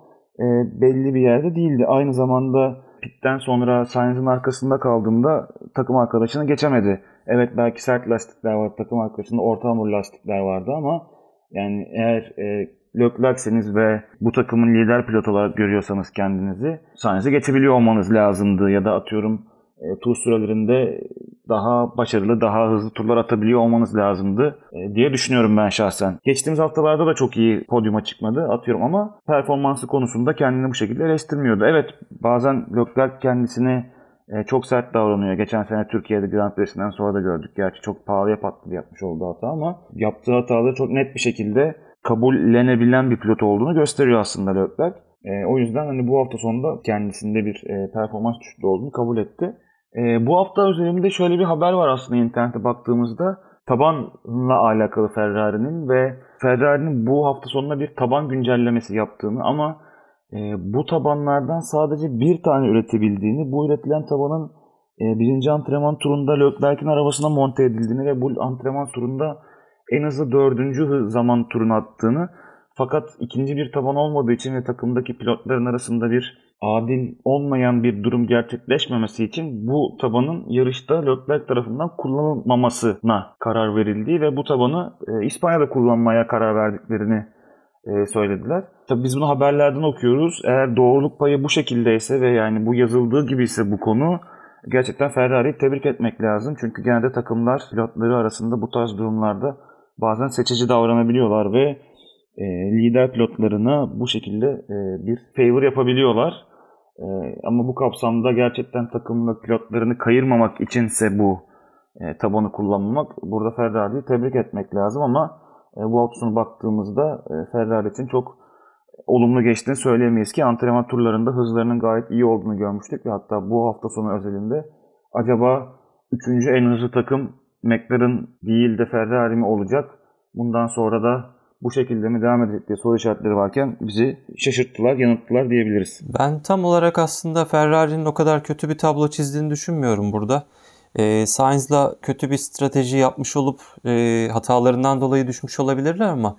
[SPEAKER 2] e, belli bir yerde değildi. Aynı zamanda pitten sonra Sainz'in arkasında kaldığında takım arkadaşını geçemedi. Evet belki sert lastikler var, takım arkadaşında orta hamur lastikler vardı ama yani eğer e, Leclerc'seniz ve bu takımın lider pilot olarak görüyorsanız kendinizi Sainz'i geçebiliyor olmanız lazımdı ya da atıyorum e, tur sürelerinde daha başarılı, daha hızlı turlar atabiliyor olmanız lazımdı e, diye düşünüyorum ben şahsen. Geçtiğimiz haftalarda da çok iyi podyuma çıkmadı atıyorum ama performansı konusunda kendini bu şekilde eleştirmiyordu. Evet bazen Leclerc kendisine e, çok sert davranıyor. Geçen sene Türkiye'de Grand Prix'sinden sonra da gördük. Gerçi çok pahalıya patladı yapmış olduğu hata ama yaptığı hataları çok net bir şekilde kabullenebilen bir pilot olduğunu gösteriyor aslında Leclerc. E, o yüzden hani bu hafta sonunda kendisinde bir e, performans düşüklüğü olduğunu kabul etti. E, bu hafta özelinde şöyle bir haber var aslında internete baktığımızda. Tabanla alakalı Ferrari'nin ve Ferrari'nin bu hafta sonunda bir taban güncellemesi yaptığını ama e, bu tabanlardan sadece bir tane üretebildiğini, bu üretilen tabanın e, birinci antrenman turunda Leclerc'in arabasına monte edildiğini ve bu antrenman turunda en hızlı dördüncü zaman turunu attığını fakat ikinci bir taban olmadığı için ve takımdaki pilotların arasında bir adil olmayan bir durum gerçekleşmemesi için bu tabanın yarışta Leclerc tarafından kullanılmamasına karar verildiği ve bu tabanı e, İspanya'da kullanmaya karar verdiklerini e, söylediler. Tabii biz bunu haberlerden okuyoruz. Eğer doğruluk payı bu şekildeyse ve yani bu yazıldığı gibi ise bu konu gerçekten Ferrari'yi tebrik etmek lazım. Çünkü genelde takımlar pilotları arasında bu tarz durumlarda bazen seçici davranabiliyorlar ve e, lider pilotlarına bu şekilde e, bir favor yapabiliyorlar. E, ama bu kapsamda gerçekten takımla pilotlarını kayırmamak içinse bu e, tabanı kullanmak burada Ferrari'yi tebrik etmek lazım ama e, bu hafta baktığımızda e, Ferrari için çok olumlu geçtiğini söyleyemeyiz ki antrenman turlarında hızlarının gayet iyi olduğunu görmüştük ve hatta bu hafta sonu özelinde acaba 3. en hızlı takım McLaren değil de Ferrari mi olacak? Bundan sonra da bu şekilde mi devam edecek diye soru işaretleri varken bizi şaşırttılar, yanılttılar diyebiliriz.
[SPEAKER 3] Ben tam olarak aslında Ferrari'nin o kadar kötü bir tablo çizdiğini düşünmüyorum burada. E, Sainz'la kötü bir strateji yapmış olup e, hatalarından dolayı düşmüş olabilirler ama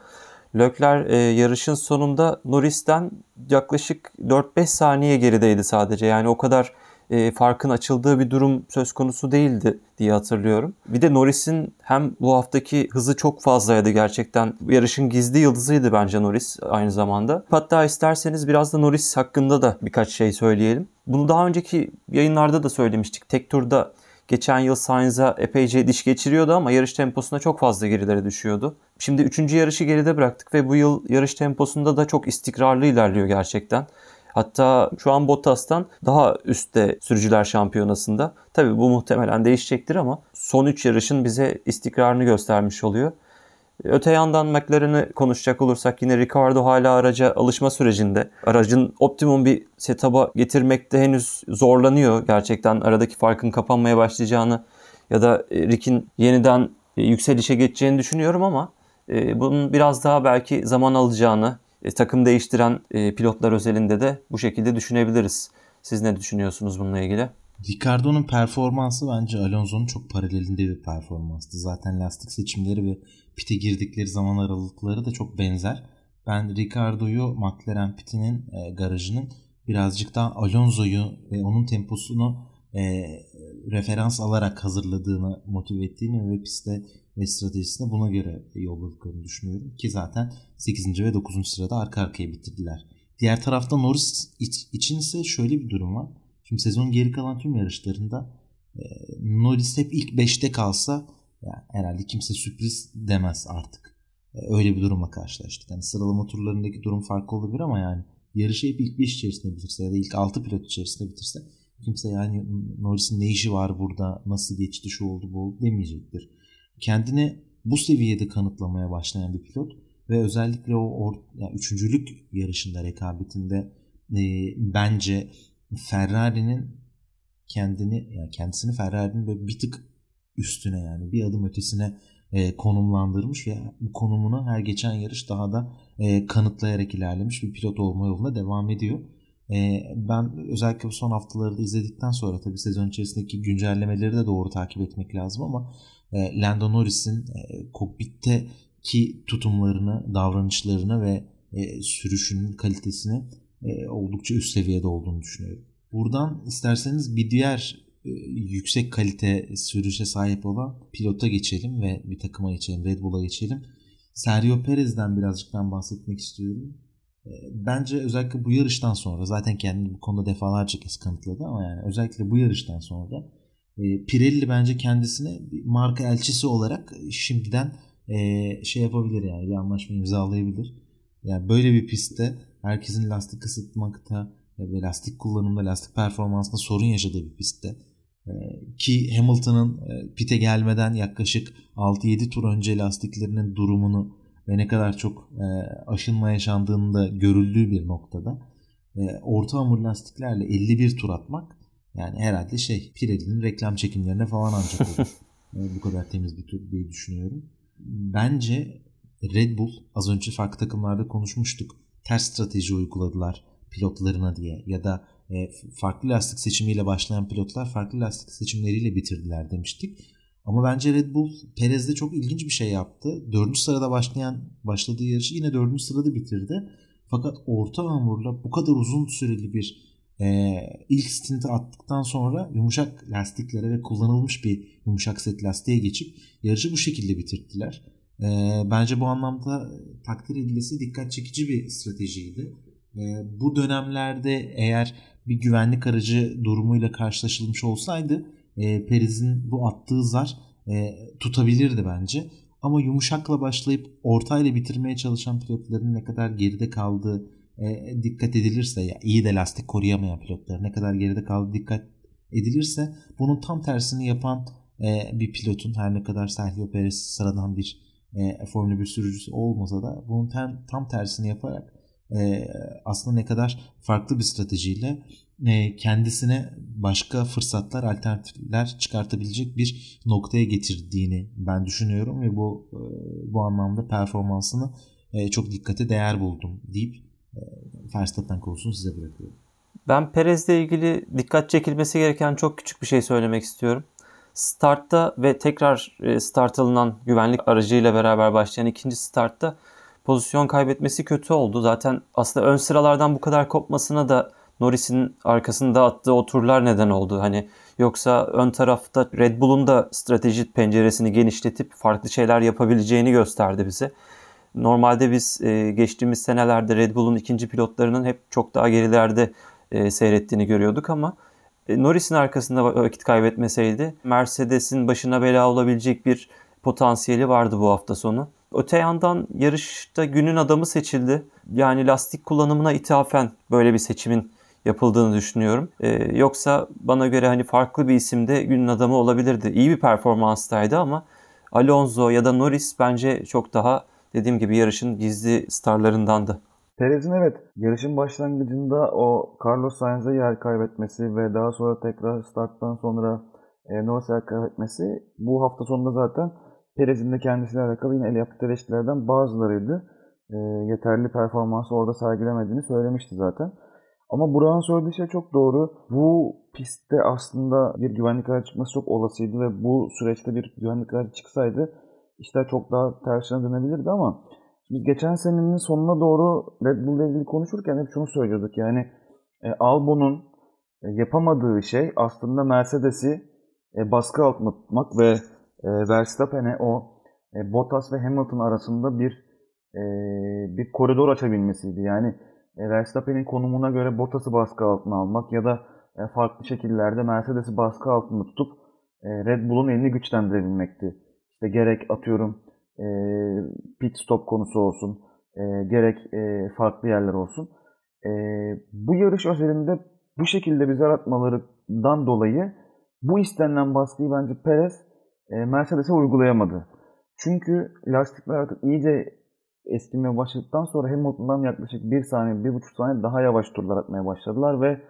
[SPEAKER 3] Leclerc e, yarışın sonunda Norris'ten yaklaşık 4-5 saniye gerideydi sadece. Yani o kadar e, farkın açıldığı bir durum söz konusu değildi diye hatırlıyorum. Bir de Norris'in hem bu haftaki hızı çok fazlaydı gerçekten. Yarışın gizli yıldızıydı bence Norris aynı zamanda. Hatta isterseniz biraz da Norris hakkında da birkaç şey söyleyelim. Bunu daha önceki yayınlarda da söylemiştik. Tek turda Geçen yıl Sainz'a epeyce diş geçiriyordu ama yarış temposunda çok fazla gerilere düşüyordu. Şimdi 3. yarışı geride bıraktık ve bu yıl yarış temposunda da çok istikrarlı ilerliyor gerçekten. Hatta şu an Bottas'tan daha üstte sürücüler şampiyonasında. Tabii bu muhtemelen değişecektir ama son 3 yarışın bize istikrarını göstermiş oluyor. Öte yandan McLaren'ı konuşacak olursak yine Ricardo hala araca alışma sürecinde. Aracın optimum bir setup'a getirmekte henüz zorlanıyor. Gerçekten aradaki farkın kapanmaya başlayacağını ya da e, Rick'in yeniden e, yükselişe geçeceğini düşünüyorum ama e, bunun biraz daha belki zaman alacağını takım değiştiren pilotlar özelinde de bu şekilde düşünebiliriz. Siz ne düşünüyorsunuz bununla ilgili?
[SPEAKER 1] Ricardo'nun performansı bence Alonso'nun çok paralelinde bir performanstı. Zaten lastik seçimleri ve pite girdikleri zaman aralıkları da çok benzer. Ben Ricardo'yu McLaren pitinin e, garajının birazcık daha Alonso'yu ve onun temposunu e, referans alarak hazırladığını, motive ettiğini ve pistte ve stratejisine buna göre yolladıklarını düşünüyorum. Ki zaten 8. ve 9. sırada arka arkaya bitirdiler. Diğer tarafta Norris için ise şöyle bir durum var. Şimdi sezon geri kalan tüm yarışlarında e, Norris hep ilk 5'te kalsa yani herhalde kimse sürpriz demez artık. E, öyle bir durumla karşılaştık. Yani sıralama turlarındaki durum farklı olabilir ama yani yarışı hep ilk 5 içerisinde bitirse ya da ilk 6 pilot içerisinde bitirse kimse yani Norris'in ne işi var burada, nasıl geçti, şu oldu, bu oldu demeyecektir. Kendini bu seviyede kanıtlamaya başlayan bir pilot ve özellikle o or, yani üçüncülük yarışında rekabetinde e, bence Ferrari'nin kendini yani kendisini Ferrari'nin böyle bir tık üstüne yani bir adım ötesine e, konumlandırmış ve bu konumunu her geçen yarış daha da e, kanıtlayarak ilerlemiş bir pilot olma yolunda devam ediyor. E, ben özellikle bu son haftaları da izledikten sonra tabii sezon içerisindeki güncellemeleri de doğru takip etmek lazım ama e, Lando Norris'in e, kokpitteki tutumlarını, davranışlarını ve e, sürüşünün kalitesini e, oldukça üst seviyede olduğunu düşünüyorum. Buradan isterseniz bir diğer e, yüksek kalite sürüşe sahip olan pilota geçelim ve bir takıma geçelim. Red Bull'a geçelim. Sergio Perez'den birazcık ben bahsetmek istiyorum. E, bence özellikle bu yarıştan sonra zaten kendini bu konuda defalarca kez kanıtladı ama yani özellikle bu yarıştan sonra e, Pirelli bence kendisine bir marka elçisi olarak şimdiden şey yapabilir yani bir anlaşma imzalayabilir. Yani böyle bir pistte herkesin lastik ısıtmakta ve lastik kullanımda, lastik performansında sorun yaşadığı bir pistte ee, ki Hamilton'ın e, pite gelmeden yaklaşık 6-7 tur önce lastiklerinin durumunu ve ne kadar çok e, aşınma yaşandığını da görüldüğü bir noktada e, orta hamur lastiklerle 51 tur atmak yani herhalde şey Pirelli'nin reklam çekimlerine falan ancak olur. bu kadar temiz bir tur diye düşünüyorum. Bence Red Bull az önce farklı takımlarda konuşmuştuk. Ters strateji uyguladılar pilotlarına diye ya da e, farklı lastik seçimiyle başlayan pilotlar farklı lastik seçimleriyle bitirdiler demiştik. Ama bence Red Bull Perez'de çok ilginç bir şey yaptı. Dördüncü sırada başlayan başladığı yarışı yine dördüncü sırada bitirdi. Fakat orta hamurla bu kadar uzun süreli bir e, ilk stinti attıktan sonra yumuşak lastiklere ve kullanılmış bir yumuşak set lastiğe geçip yarışı bu şekilde bitirdiler. E, bence bu anlamda takdir edilesi dikkat çekici bir stratejiydi. E, bu dönemlerde eğer bir güvenlik aracı durumuyla karşılaşılmış olsaydı e, Perez'in bu attığı zar e, tutabilirdi bence. Ama yumuşakla başlayıp ortayla bitirmeye çalışan pilotların ne kadar geride kaldığı e, dikkat edilirse ya iyi de lastik koruyamayan pilotlar ne kadar geride kaldığı dikkat edilirse bunun tam tersini yapan e, bir pilotun her ne kadar Sergio Perez sıradan bir e, Formula 1 sürücüsü olmasa da bunun tam, tam tersini yaparak e, aslında ne kadar farklı bir stratejiyle e, kendisine başka fırsatlar, alternatifler çıkartabilecek bir noktaya getirdiğini ben düşünüyorum ve bu e, bu anlamda performansını e, çok dikkate değer buldum deyip Verstappen konusunu size bırakıyorum.
[SPEAKER 3] Ben Perez'le ilgili dikkat çekilmesi gereken çok küçük bir şey söylemek istiyorum. Startta ve tekrar e, start alınan güvenlik aracıyla beraber başlayan ikinci startta pozisyon kaybetmesi kötü oldu. Zaten aslında ön sıralardan bu kadar kopmasına da Norris'in arkasında attığı o turlar neden oldu. Hani yoksa ön tarafta Red Bull'un da strateji penceresini genişletip farklı şeyler yapabileceğini gösterdi bize. Normalde biz e, geçtiğimiz senelerde Red Bull'un ikinci pilotlarının hep çok daha gerilerde e, seyrettiğini görüyorduk ama e, Norris'in arkasında vakit kaybetmeseydi Mercedes'in başına bela olabilecek bir potansiyeli vardı bu hafta sonu. Öte yandan yarışta günün adamı seçildi. Yani lastik kullanımına ithafen böyle bir seçimin yapıldığını düşünüyorum. Ee, yoksa bana göre hani farklı bir isimde günün adamı olabilirdi. İyi bir performanstaydı ama Alonso ya da Norris bence çok daha dediğim gibi yarışın gizli starlarındandı.
[SPEAKER 2] Perez'in evet yarışın başlangıcında o Carlos Sainz'e yer kaybetmesi ve daha sonra tekrar starttan sonra e, Norris'e yer kaybetmesi bu hafta sonunda zaten Perez'in de kendisiyle alakalı yine el yaptığı eleştirilerden bazılarıydı. E, yeterli performansı orada sergilemediğini söylemişti zaten. Ama Burak'ın söylediği şey çok doğru. Bu pistte aslında bir güvenlik aracı çıkması çok olasıydı ve bu süreçte bir güvenlik aracı çıksaydı işler çok daha tersine dönebilirdi ama biz geçen senenin sonuna doğru Red Bull ile ilgili konuşurken hep şunu söylüyorduk. Yani e, Albon'un e, yapamadığı şey aslında Mercedes'i e, baskı altına tutmak ve e, Verstappen'e o e, Bottas ve Hamilton arasında bir e, bir koridor açabilmesiydi. Yani e, Verstappen'in konumuna göre Bottas'ı baskı altına almak ya da e, farklı şekillerde Mercedes'i baskı altında tutup e, Red Bull'un elini güçlendirebilmekti. İşte gerek atıyorum e, pit stop konusu olsun, e, gerek e, farklı yerler olsun. E, bu yarış özelinde bu şekilde bize atmalarından dolayı bu istenilen baskıyı bence Perez e, Mercedes'e uygulayamadı. Çünkü lastikler artık iyice eskimeye başladıktan sonra Hamilton'dan yaklaşık 1 saniye, 1,5 saniye daha yavaş turlar atmaya başladılar ve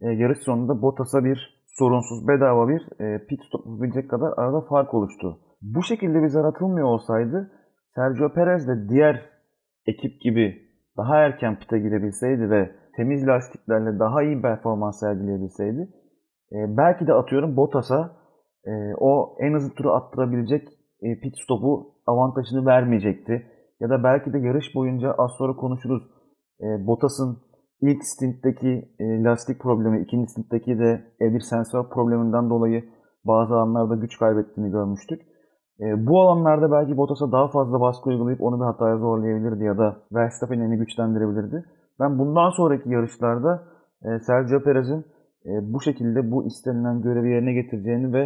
[SPEAKER 2] e, yarış sonunda Bottas'a bir sorunsuz bedava bir e, pit stop yapabilecek kadar arada fark oluştu. Bu şekilde bir zar atılmıyor olsaydı Sergio Perez de diğer ekip gibi daha erken pite girebilseydi ve temiz lastiklerle daha iyi performans sergileyebilseydi e, belki de atıyorum Bottas'a e, o en hızlı turu attırabilecek e, pit stopu avantajını vermeyecekti. Ya da belki de yarış boyunca az sonra konuşuruz. E, Bottas'ın ilk stintteki e, lastik problemi, ikinci stintteki de e, bir sensör probleminden dolayı bazı alanlarda güç kaybettiğini görmüştük. E, bu alanlarda belki Bottas'a daha fazla baskı uygulayıp onu bir hataya zorlayabilirdi ya da Verstappen'i güçlendirebilirdi. Ben bundan sonraki yarışlarda e, Sergio Perez'in e, bu şekilde bu istenilen görevi yerine getireceğini ve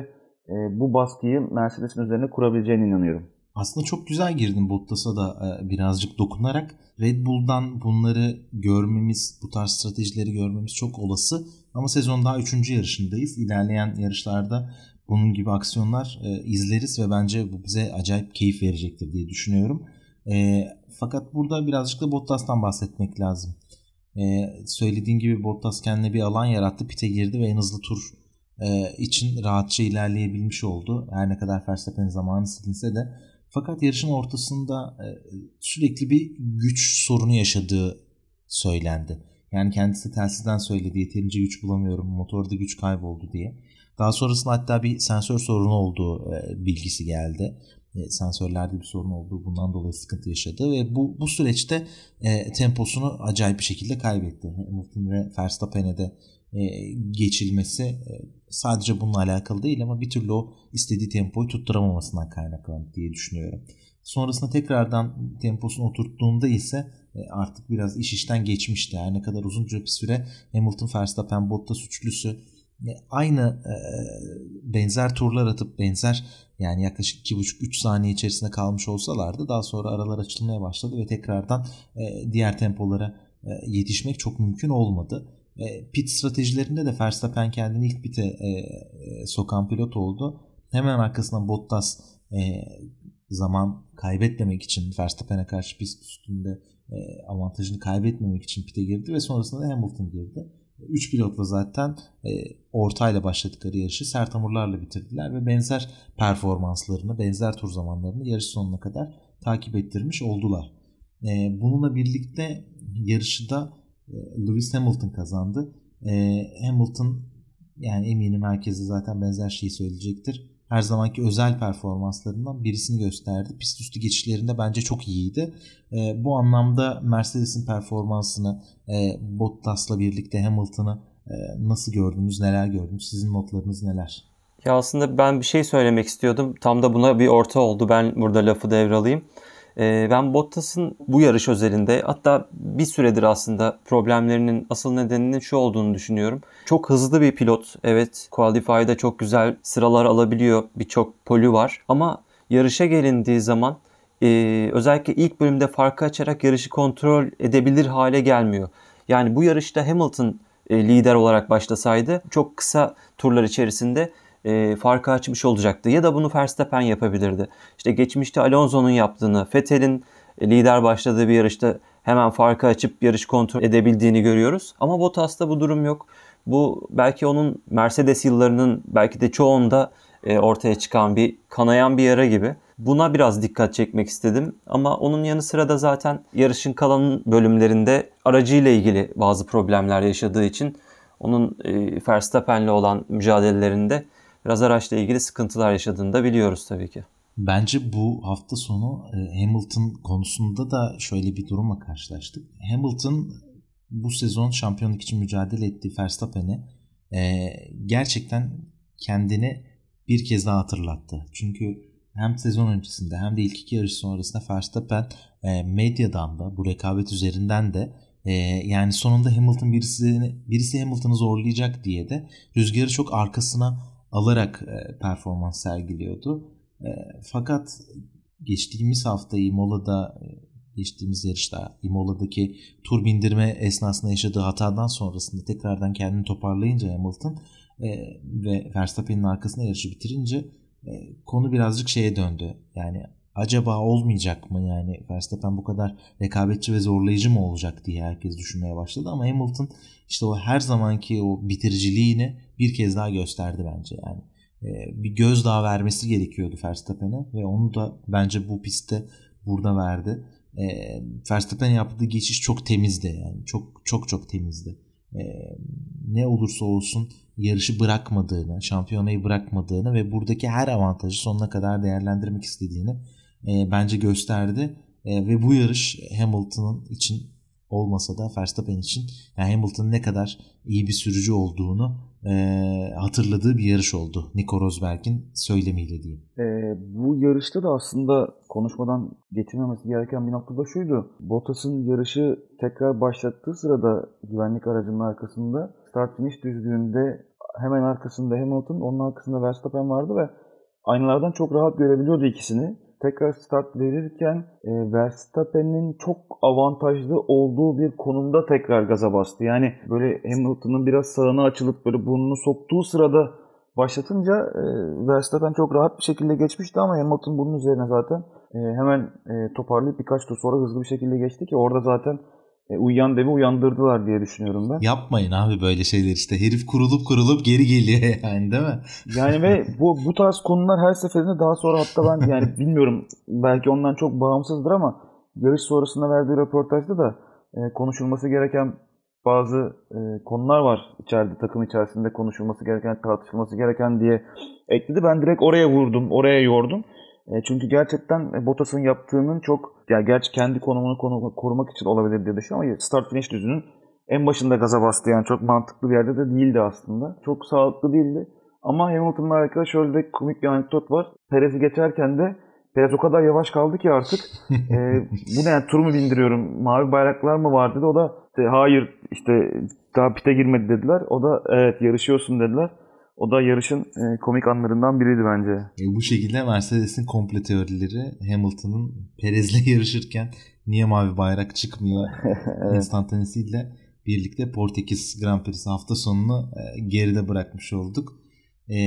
[SPEAKER 2] e, bu baskıyı Mercedes'in üzerine kurabileceğine inanıyorum.
[SPEAKER 1] Aslında çok güzel girdin Bottas'a da e, birazcık dokunarak. Red Bull'dan bunları görmemiz, bu tarz stratejileri görmemiz çok olası. Ama sezon daha 3. yarışındayız. İlerleyen yarışlarda bunun gibi aksiyonlar e, izleriz ve bence bu bize acayip keyif verecektir diye düşünüyorum. E, fakat burada birazcık da Bottas'tan bahsetmek lazım. E, söylediğin gibi Bottas kendine bir alan yarattı, pite girdi ve en hızlı tur e, için rahatça ilerleyebilmiş oldu. Her ne kadar Verstappen'in zamanı silinse de. Fakat yarışın ortasında e, sürekli bir güç sorunu yaşadığı söylendi. Yani kendisi telsizden söyledi yeterince güç bulamıyorum motorda güç kayboldu diye. Daha sonrasında hatta bir sensör sorunu olduğu e, bilgisi geldi. E, sensörlerde bir sorun olduğu bundan dolayı sıkıntı yaşadı ve bu bu süreçte e, temposunu acayip bir şekilde kaybetti. Hamilton ve Verstappen'e de e, geçilmesi e, sadece bununla alakalı değil ama bir türlü o istediği tempoyu tutturamamasından kaynaklandı diye düşünüyorum. Sonrasında tekrardan temposunu oturttuğunda ise e, artık biraz iş işten geçmişti. Her ne kadar uzunca bir süre Hamilton, Verstappen, Bottas üçlüsü aynı benzer turlar atıp benzer yani yaklaşık 2,5-3 saniye içerisinde kalmış olsalardı daha sonra aralar açılmaya başladı ve tekrardan diğer tempolara yetişmek çok mümkün olmadı. Pit stratejilerinde de Verstappen kendini ilk pite sokan pilot oldu. Hemen arkasından Bottas zaman kaybetmemek için Verstappen'e karşı pist üstünde avantajını kaybetmemek için pite girdi ve sonrasında da Hamilton girdi. 3 pilotla zaten e, ortayla başladıkları yarışı sert hamurlarla bitirdiler ve benzer performanslarını, benzer tur zamanlarını yarış sonuna kadar takip ettirmiş oldular. E, bununla birlikte yarışı da e, Lewis Hamilton kazandı. E, Hamilton yani eminim herkese zaten benzer şeyi söyleyecektir her zamanki özel performanslarından birisini gösterdi. Pist üstü geçişlerinde bence çok iyiydi. E, bu anlamda Mercedes'in performansını e, Bottas'la birlikte Hamilton'ı e, nasıl gördünüz, neler gördünüz? Sizin notlarınız neler?
[SPEAKER 3] Ya aslında ben bir şey söylemek istiyordum. Tam da buna bir orta oldu. Ben burada lafı devralayım. Ee, ben Bottas'ın bu yarış özelinde hatta bir süredir aslında problemlerinin asıl nedeninin şu olduğunu düşünüyorum. Çok hızlı bir pilot. Evet Qualify'da çok güzel sıralar alabiliyor. Birçok polü var. Ama yarışa gelindiği zaman e, özellikle ilk bölümde farkı açarak yarışı kontrol edebilir hale gelmiyor. Yani bu yarışta Hamilton e, lider olarak başlasaydı çok kısa turlar içerisinde e, farkı açmış olacaktı. Ya da bunu Verstappen yapabilirdi. İşte geçmişte Alonso'nun yaptığını, Vettel'in lider başladığı bir yarışta hemen farkı açıp yarış kontrol edebildiğini görüyoruz. Ama Bottas'ta bu durum yok. Bu belki onun Mercedes yıllarının belki de çoğunda e, ortaya çıkan bir kanayan bir yara gibi. Buna biraz dikkat çekmek istedim ama onun yanı sıra da zaten yarışın kalan bölümlerinde aracıyla ilgili bazı problemler yaşadığı için onun e, Verstappen'le olan mücadelelerinde biraz araçla ilgili sıkıntılar yaşadığını da biliyoruz tabii ki.
[SPEAKER 1] Bence bu hafta sonu e, Hamilton konusunda da şöyle bir durumla karşılaştık. Hamilton bu sezon şampiyonluk için mücadele ettiği Verstappen'e gerçekten kendini bir kez daha hatırlattı. Çünkü hem sezon öncesinde hem de ilk iki yarış sonrasında Verstappen e, medyadan da bu rekabet üzerinden de e, yani sonunda Hamilton birisi birisi Hamilton'ı zorlayacak diye de rüzgarı çok arkasına alarak e, performans sergiliyordu. E, fakat geçtiğimiz hafta Imola'da e, geçtiğimiz yarışta Imola'daki tur bindirme esnasında yaşadığı hatadan sonrasında tekrardan kendini toparlayınca Hamilton ve Verstappen'in arkasına yarışı bitirince konu birazcık şeye döndü. Yani acaba olmayacak mı yani Verstappen bu kadar rekabetçi ve zorlayıcı mı olacak diye herkes düşünmeye başladı ama Hamilton işte o her zamanki o bitiriciliğini bir kez daha gösterdi bence yani. E, bir gözdağı vermesi gerekiyordu Verstappen'e ve onu da bence bu pistte burada verdi. E, Verstappen yaptığı geçiş çok temizdi yani çok çok çok temizdi. E, ne olursa olsun yarışı bırakmadığını, şampiyonayı bırakmadığını ve buradaki her avantajı sonuna kadar değerlendirmek istediğini e, bence gösterdi. E, ve bu yarış Hamilton'ın için olmasa da Verstappen için yani Hamilton'ın ne kadar iyi bir sürücü olduğunu e, hatırladığı bir yarış oldu. Nico Rosberg'in söylemiyle diyeyim.
[SPEAKER 2] E, bu yarışta da aslında konuşmadan geçilmemesi gereken bir nokta da şuydu. Bottas'ın yarışı tekrar başlattığı sırada güvenlik aracının arkasında start finish düzlüğünde hemen arkasında Hamilton, onun arkasında Verstappen vardı ve aynalardan çok rahat görebiliyordu ikisini. Tekrar start verirken e, Verstappen'in çok avantajlı olduğu bir konumda tekrar gaza bastı. Yani böyle Hamilton'ın biraz sağına açılıp böyle burnunu soktuğu sırada başlatınca e, Verstappen çok rahat bir şekilde geçmişti ama Hamilton bunun üzerine zaten e, hemen e, toparlayıp birkaç tur sonra hızlı bir şekilde geçti ki orada zaten e, uyuyan devi uyandırdılar diye düşünüyorum ben.
[SPEAKER 1] Yapmayın abi böyle şeyler işte. Herif kurulup kurulup geri geliyor yani değil mi?
[SPEAKER 2] Yani ve bu bu tarz konular her seferinde daha sonra hatta ben yani bilmiyorum belki ondan çok bağımsızdır ama yarış sonrasında verdiği röportajda da e, konuşulması gereken bazı e, konular var içeride takım içerisinde konuşulması gereken tartışılması gereken diye ekledi. Ben direkt oraya vurdum, oraya yordum. E, çünkü gerçekten Bottas'ın yaptığının çok, yani gerçi kendi konumunu korumak için olabilir diye düşünüyorum ama start finish düzünün en başında gaza bastı yani çok mantıklı bir yerde de değildi aslında. Çok sağlıklı değildi. Ama Hamilton'la alakalı şöyle de komik bir anekdot var. Perez'i geçerken de Perez o kadar yavaş kaldı ki artık. e, bu ne yani tur mu bindiriyorum, mavi bayraklar mı var dedi. O da hayır işte daha pite girmedi dediler. O da evet yarışıyorsun dediler. O da yarışın e, komik anlarından biriydi bence.
[SPEAKER 1] E, bu şekilde Mercedes'in komple teorileri Hamilton'ın Perez'le yarışırken niye mavi bayrak çıkmıyor evet. instantanesiyle birlikte Portekiz Grand Prix hafta sonunu e, geride bırakmış olduk. E,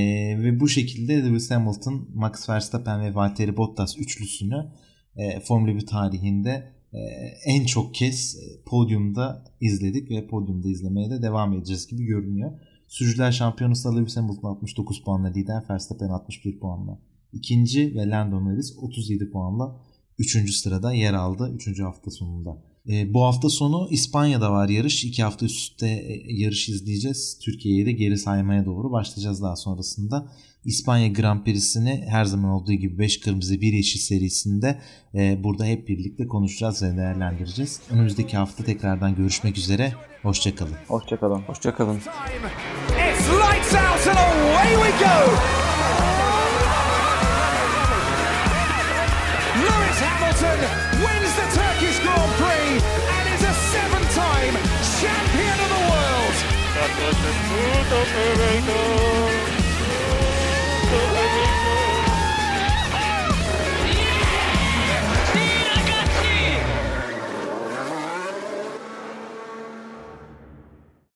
[SPEAKER 1] ve bu şekilde Lewis Hamilton, Max Verstappen ve Valtteri Bottas üçlüsünü e, Formula 1 tarihinde e, en çok kez e, podyumda izledik ve podyumda izlemeye de devam edeceğiz gibi görünüyor. Sürücüler şampiyonası Lewis Hamilton 69 puanla lider, Verstappen 61 puanla ikinci ve Lando Norris 37 puanla 3. sırada yer aldı 3. hafta sonunda. E, bu hafta sonu İspanya'da var yarış. 2 hafta üstte e, yarış izleyeceğiz. Türkiye'ye de geri saymaya doğru başlayacağız daha sonrasında. İspanya Grand Prix'sini her zaman olduğu gibi 5 kırmızı 1 yeşil serisinde e, burada hep birlikte konuşacağız ve değerlendireceğiz. Önümüzdeki hafta tekrardan görüşmek üzere. Hoşçakalın.
[SPEAKER 2] Hoşçakalın.
[SPEAKER 3] Hoşçakalın.
[SPEAKER 4] It's lights out and away we go. Lewis Hamilton wins the Turkish Grand Prix and is a seven-time champion of the world.